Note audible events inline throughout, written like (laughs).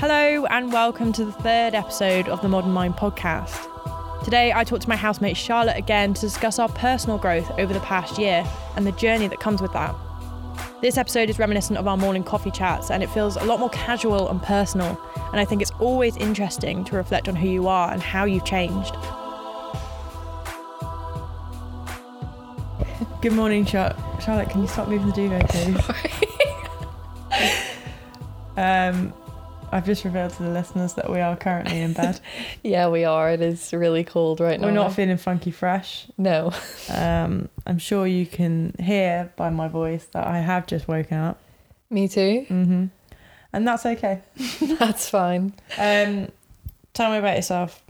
Hello, and welcome to the third episode of the Modern Mind podcast. Today, I talked to my housemate Charlotte again to discuss our personal growth over the past year and the journey that comes with that. This episode is reminiscent of our morning coffee chats, and it feels a lot more casual and personal. And I think it's always interesting to reflect on who you are and how you've changed. Good morning, Char- Charlotte. Can you stop moving the duvet, please? (laughs) um, I've just revealed to the listeners that we are currently in bed. (laughs) Yeah, we are. It is really cold right now. We're not feeling funky fresh. No. Um, I'm sure you can hear by my voice that I have just woken up. Me too. Mm-hmm. And that's okay. (laughs) That's fine. Um, tell me about yourself.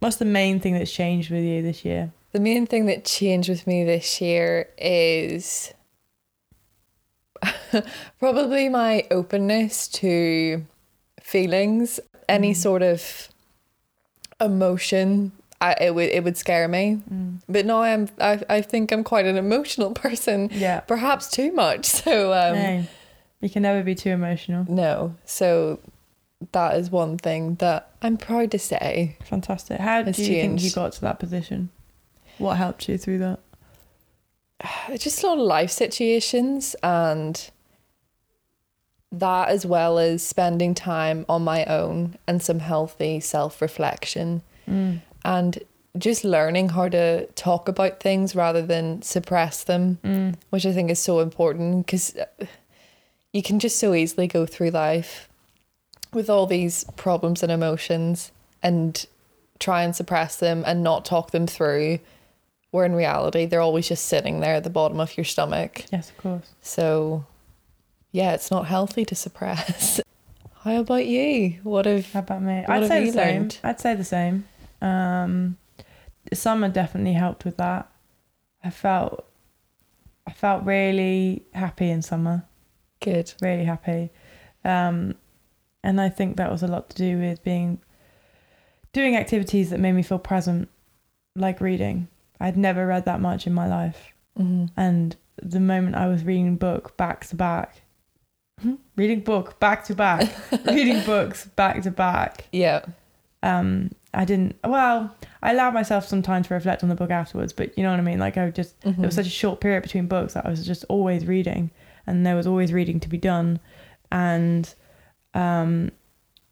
What's the main thing that's changed with you this year? The main thing that changed with me this year is (laughs) probably my openness to feelings. Any Mm. sort of emotion, I, it would it would scare me. But now I'm I, I think I'm quite an emotional (laughs) person, Yeah. perhaps too much. (laughs) So um, no, you can never be too emotional. no. So that is one thing that I'm proud to say. Fantastic. How do you think you got to that position? What helped you through that? It's (sighs) just a lot of life situations and that as well as spending time on my own and some healthy self-reflection Mm. and just learning how to talk about things rather than suppress them Mm. which i think is so important because you can just so easily go through life with all these problems and emotions and try and suppress them and not talk them through where in reality they're always just sitting there at the bottom of your stomach Yes, of course. so yeah it's not healthy to suppress (laughs) how about you what have How about me? I'd say the same. learned? I'd say the same. Um, summer definitely helped with that. I felt, I felt really happy in summer. good Really happy, um, and I think that was a lot to do with being, doing activities that made me feel present, like reading. I'd never read that much in my life, mm-hmm. and the moment I was reading a book back to back, reading book back to back, (laughs) reading books back to back, yeah. Um i didn't well i allowed myself some time to reflect on the book afterwards but you know what i mean? Like i just Mhm. there was such a short period between books that i was just always reading and there was always reading to be done and um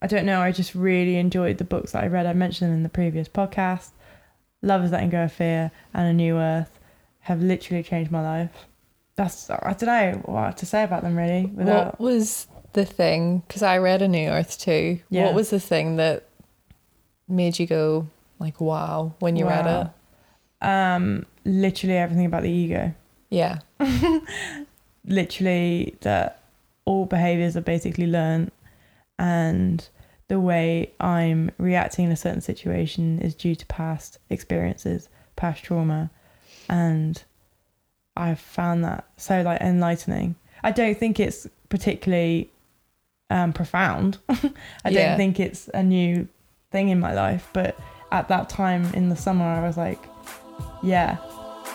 i don't know i just really enjoyed the books that i read. I mentioned them in the previous podcast. Love is letting go of fear and a new earth have literally changed my life that's i don't know what to say about them really without what was the thing? Because i read a new earth too. Yeah. what was the thing that made you go like wow when you read it? Um literally everything about the ego. Yeah. (laughs) Literally that all behaviors are basically learned and the way I'm reacting in a certain situation is due to past experiences, past trauma. And I've found that so like enlightening. I don't think it's particularly um, profound. (laughs) I Yeah. don't think it's a new thing in my life, but at that time in the summer, I was like, yeah,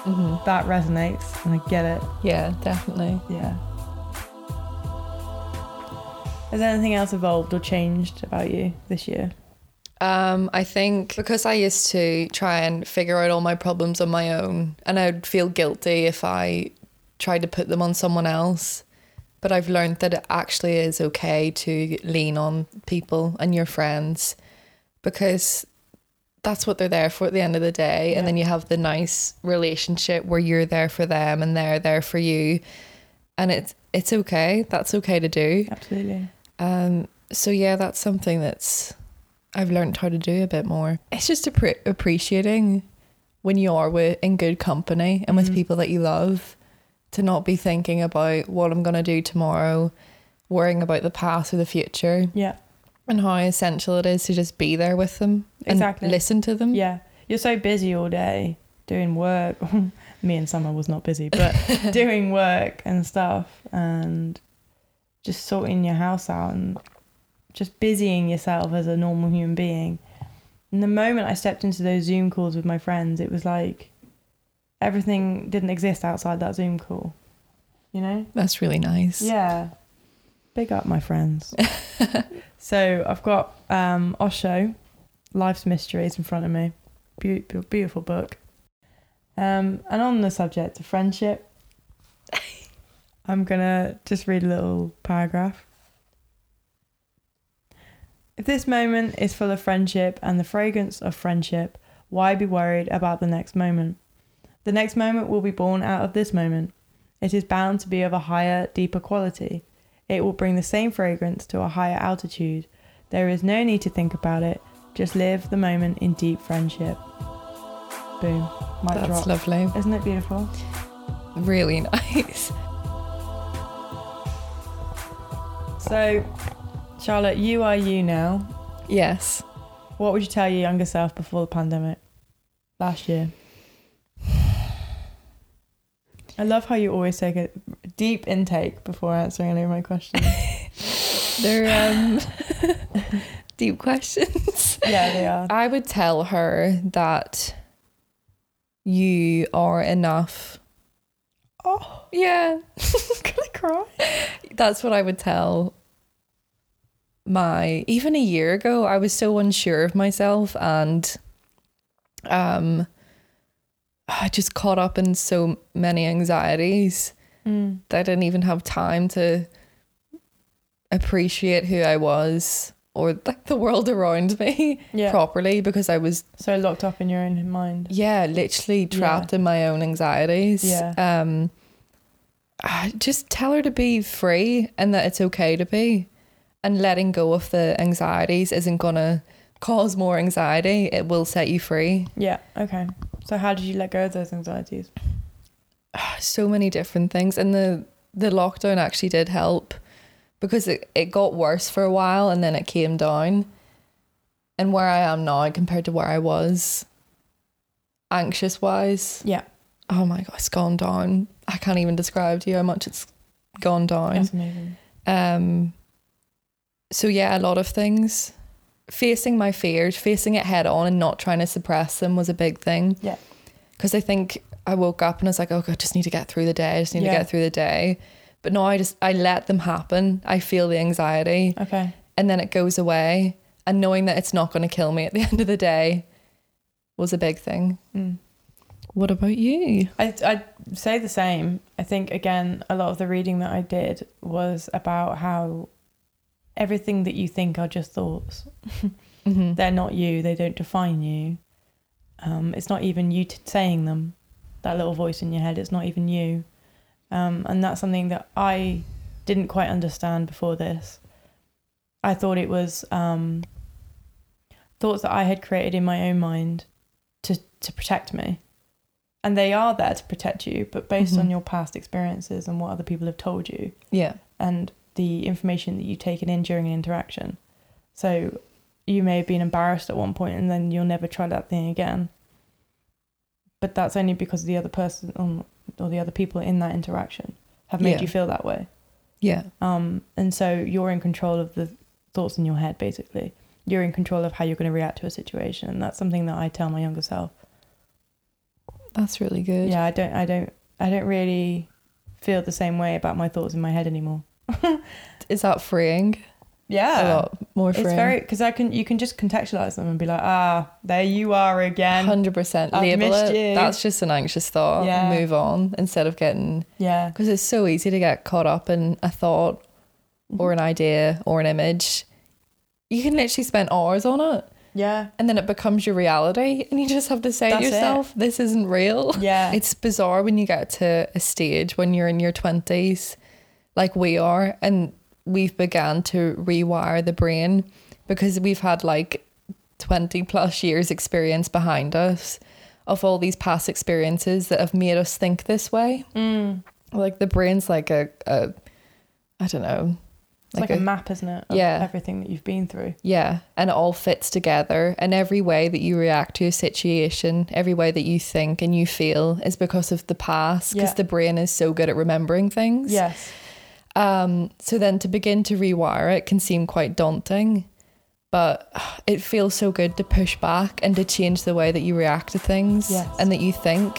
hmm that resonates and I get it. yeah definitely Yeah. Has anything else evolved or changed about you this year? Um, I think because I used to try and figure out all my problems on my own, and I'd feel guilty if I tried to put them on someone else. But I've learned that it actually is okay to lean on people and your friends because that's what they're there for at the end of the day. Yeah. And then you have the nice relationship where you're there for them and they're there for you. And it's it's okay. That's okay to do. Absolutely. Um, so yeah, that's something that's I've learned how to do a bit more. It's just appre- appreciating when you are with in good company and with Mhm. people that you love, to not be thinking about what I'm gonna do tomorrow, worrying about the past or the future, Yeah. and how essential it is to just be there with them and Exactly. listen to them. Yeah. You're so busy all day doing work. (laughs) Me and Summer was not busy, but (laughs) doing work and stuff and just sorting your house out and just busying yourself as a normal human being. And the moment I stepped into those Zoom calls with my friends, it was like everything didn't exist outside that Zoom call. You know? That's really nice. Yeah. Big up, my friends. (laughs) so I've got um, Osho, Life's Mysteries, in front of me. Beautiful, beautiful book. Um, and on the subject of friendship, (laughs) I'm gonna just read a little paragraph. If this moment is full of friendship and the fragrance of friendship, why be worried about the next moment? The next moment will be born out of this moment. It is bound to be of a higher, deeper quality. It will bring the same fragrance to a higher altitude. There is no need to think about it. Just live the moment in deep friendship. Boom. Mic That's drop. lovely. Isn't it beautiful? Really (laughs) nice. So, Charlotte, you are you now. Yes. What would you tell your younger self before the pandemic last year? I love how you always take a deep intake before answering any of my questions. (laughs) They're um, (laughs) deep questions. yeah, they are. I would tell her that you are enough. Oh, Yeah. (laughs) can I cry? That's what I would tell my even a year ago I was so unsure of myself and um I just caught up in so many anxieties Mm. that I didn't even have time to appreciate who I was or like the world around me (laughs) Yeah. properly because I was So locked up in your own mind. yeah literally trapped in my own anxieties Yeah. um I just tell her to be free and that it's okay to be and letting go of the anxieties isn't gonna cause more anxiety it will set you free Yeah. Okay. So how did you let go of those anxieties? (sighs) so many different things and the the lockdown actually did help because it, it got worse for a while and then it came down and where i am now compared to where i was anxious wise Yeah. oh my god it's gone down i can't even describe to you how much it's gone down That's amazing. um so yeah a lot of things facing my fears facing it head on and not trying to suppress them was a big thing Yeah. because i think i woke up and i was like oh god, I just need to get through the day i just need Yeah. to get through the day but no i just i let them happen i feel the anxiety Okay. and then it goes away and knowing that it's not going to kill me at the (laughs) end of the day was a big thing Mm. what about you I I'd say the same. I think again, a lot of the reading that I did was about how everything that you think are just thoughts. (laughs) mm-hmm. They're not you. They don't define you. Um, it's not even you t- saying them. That little voice in your head. It's not even you. Um, and that's something that I didn't quite understand before this. I thought it was um, thoughts that I had created in my own mind to to protect me, and they are there to protect you, but based on Mhm. your past experiences and what other people have told you, yeah and the information that you've taken in during an interaction. So you may have been embarrassed at one point and then you'll never try that thing again. But that's only because the other person or the other people in that interaction have made Yeah. you feel that way. yeah Um, and so you're in control of the thoughts in your head, basically. You're in control of how you're going to react to a situation. And that's something that I tell my younger self. that's really good Yeah, I don't, I don't, I don't really feel the same way about my thoughts in my head anymore. (laughs) is that freeing Yeah. a lot more freeing It's very because I can you can just contextualize them and be like, ah, there you are again. Hundred percent. Label it. you. That's just an anxious thought. Yeah. Move on instead of getting Yeah, because it's so easy to get caught up in a thought or an idea or an image. You can literally spend hours on it, yeah, and then it becomes your reality, and you just have to say That's to it. yourself, "This isn't real." yeah. (laughs) It's bizarre when you get to a stage when you're in your twenties, like we are, and we've began to rewire the brain because we've had like 20 plus years experience behind us of all these past experiences that have made us think this way. Mm. Like the brain's like a, a I don't know. It's like, a, map, isn't it? Of Yeah. everything that you've been through. Yeah, and it all fits together. And every way that you react to a situation, every way that you think and you feel is because of the past, because Yeah. the brain is so good at remembering things. Yes. Um, so then to begin to rewire it can seem quite daunting, but it feels so good to push back and to change the way that you react to things Yes. and that you think.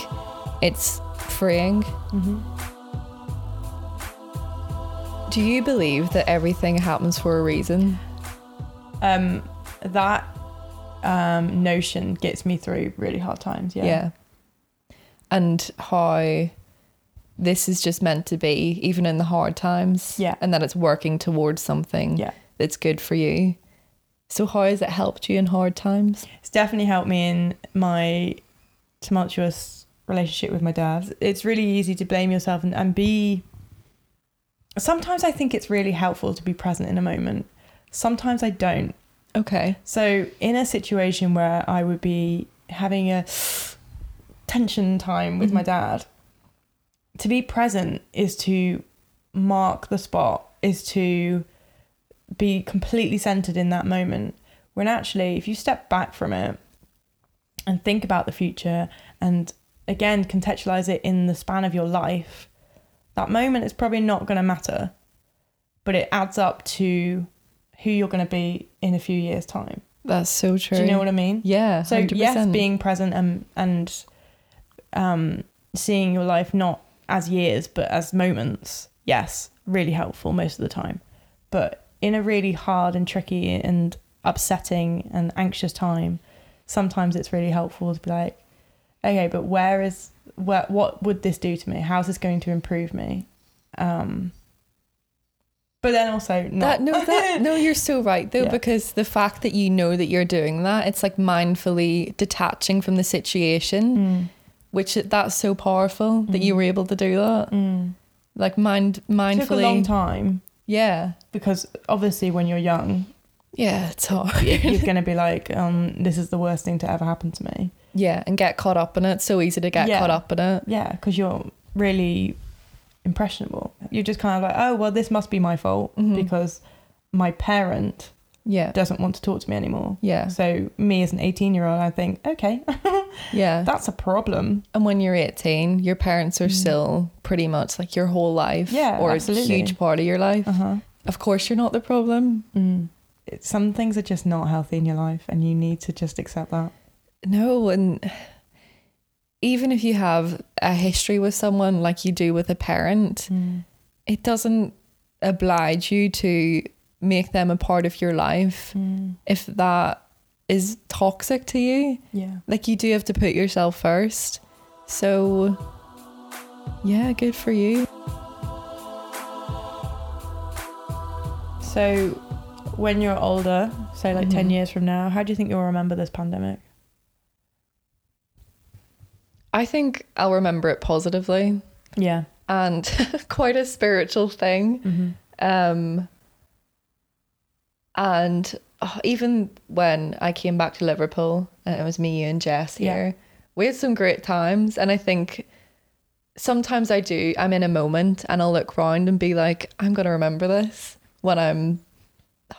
It's freeing. hmm Do Do you believe that everything happens for a reason? Um, that um, notion gets me through really hard times. Yeah. Yeah. And how this is just meant to be, even in the hard times. Yeah. And that it's working towards something Yeah. that's good for you. So, how has it helped you in hard times? It's definitely helped me in my tumultuous relationship with my dad. It's really easy to blame yourself and, and be. Sometimes I think it's really helpful to be present in a moment. Sometimes I don't. Okay. So, in a situation where I would be having a tension time with my Mhm. dad, to be present is to mark the spot, is to be completely centered in that moment. When actually, if you step back from it and think about the future and again contextualize it in the span of your life, that moment is probably not going to matter, but it adds up to who you're going to be in a few years' time. That's so true. Do you know what I mean? Yeah. So 100%. yes, being present and and um, seeing your life not as years but as moments. Yes, really helpful most of the time. But in a really hard and tricky and upsetting and anxious time, sometimes it's really helpful to be like, okay, but where is where what would this do to me? How's this going to improve me? Um, but then also not. That no, that (laughs) no, you're so right though, Yeah. because the fact that you know that you're doing that, it's like mindfully detaching from the situation, Mm, which that's so powerful that you Mm. were able to do that. mm. Like mind mindfully. Took a long time yeah, because obviously when you're young, yeah, it's hard. you're (laughs) going to be like, um, this is the worst thing to ever happen to me. yeah, and get caught up in it. So easy to get Yeah. caught up in it. Yeah, because you're really impressionable. You're just kind of like, oh, well, this must be my fault Mhm. because my parent Yeah, doesn't want to talk to me anymore. yeah, So, me as an 18 year old, I think, okay, (laughs) yeah. that's a problem. And when you're 18, your parents are Mm. still pretty much like your whole life, Yeah, or absolutely. a huge part of your life. Uh huh. Of course, you're not the problem. Mm. It, some things are just not healthy in your life, and you need to just accept that. No, and even if you have a history with someone like you do with a parent, it doesn't oblige you to make them a part of your life Mm. if that is toxic to you. Yeah. Like you do have to put yourself first. So yeah, good for you. So, when you're older, say like 10 Mhm. years from now, how do you think you'll remember this pandemic? I think I'll remember it positively Yeah. and (laughs) quite a spiritual thing. Mm-hmm. Um, and oh, even when I came back to Liverpool, and it was me, you, and Jess Yeah. here, we had some great times. And I think sometimes I do, I'm in a moment and I'll look round and be like, I'm going to remember this when I'm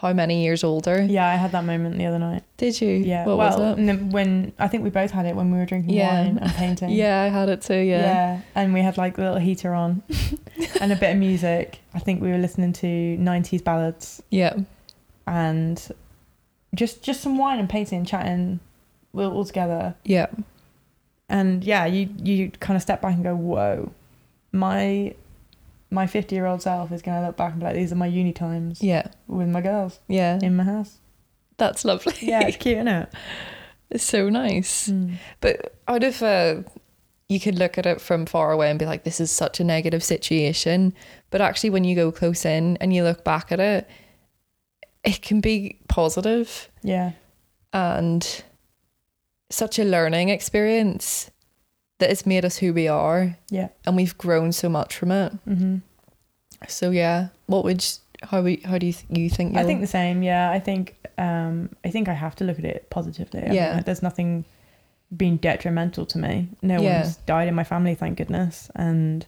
how many years older. Yeah, I had that moment the other night. Did you? Yeah. What well, was it? and then when I think we both had it when we were drinking Yeah. wine and painting. (laughs) Yeah, I had it too. Yeah. And we had like the little heater on (laughs) and a bit of music. I think we were listening to 90s ballads Yeah. and just just some wine and painting and chatting we're all together. Yeah. And yeah, you you kind of step back and go, "Whoa. My my 50-year-old self is going to look back and be like, these are my uni times Yeah. with my girls Yeah. in my house." That's lovely. Yeah, it's cute, isn't it? (laughs) It's so nice. Mm. But out of uh, you could look at it from far away and be like, this is such a negative situation. But actually, when you go close in and you look back at it, it can be positive Yeah. and such a learning experience that it's made us who we are Yeah. and we've grown so much from it. Mm-hmm. So yeah, what would you, how we how do you, th- you think? I think the same. Yeah, I think um, I think I have to look at it positively. I Yeah. like, there's nothing being detrimental to me. No Yeah. one's died in my family, thank goodness, and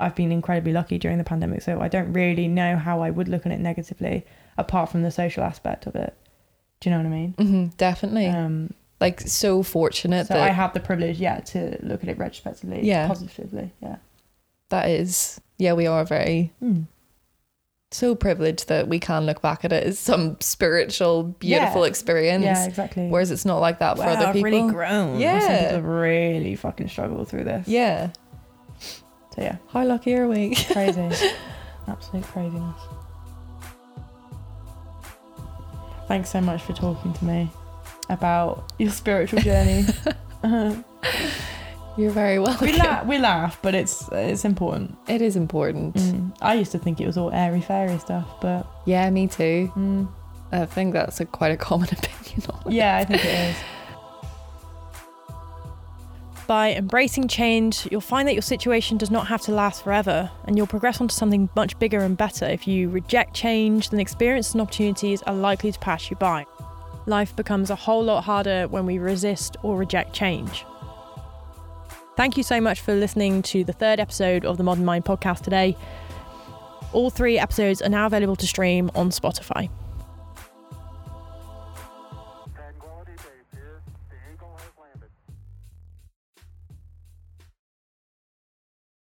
I've been incredibly lucky during the pandemic. So I don't really know how I would look at it negatively, apart from the social aspect of it. Do you know what I mean? Mhm, definitely Um, like so fortunate so that I have the privilege, yeah, to look at it retrospectively, Yeah. positively. Yeah. that is yeah we are very Mm. so privileged that we can look back at it as some spiritual, beautiful Yeah. experience. Yeah, exactly. Whereas it's not like that for wow, other I've really grown. Yeah. Some people have really fucking struggled through this. yeah. So yeah. high lucky are we? (laughs) Crazy. Absolute craziness. Thanks so much for talking to me about your spiritual journey. (laughs) You're very welcome. We laugh, we laugh, but it's it's important. It is important. Mm. I used to think it was all airy fairy stuff, but yeah, me too. Mm. I think that's a, quite a common (laughs) opinion. yeah, I think it is. By embracing change, you'll find that your situation does not have to last forever, and you'll progress onto something much bigger and better. If you reject change, then experiences and opportunities are likely to pass you by. Life becomes a whole lot harder when we resist or reject change. Thank you so much for listening to the third episode of the Modern Mind podcast today. All three episodes are now available to stream on Spotify.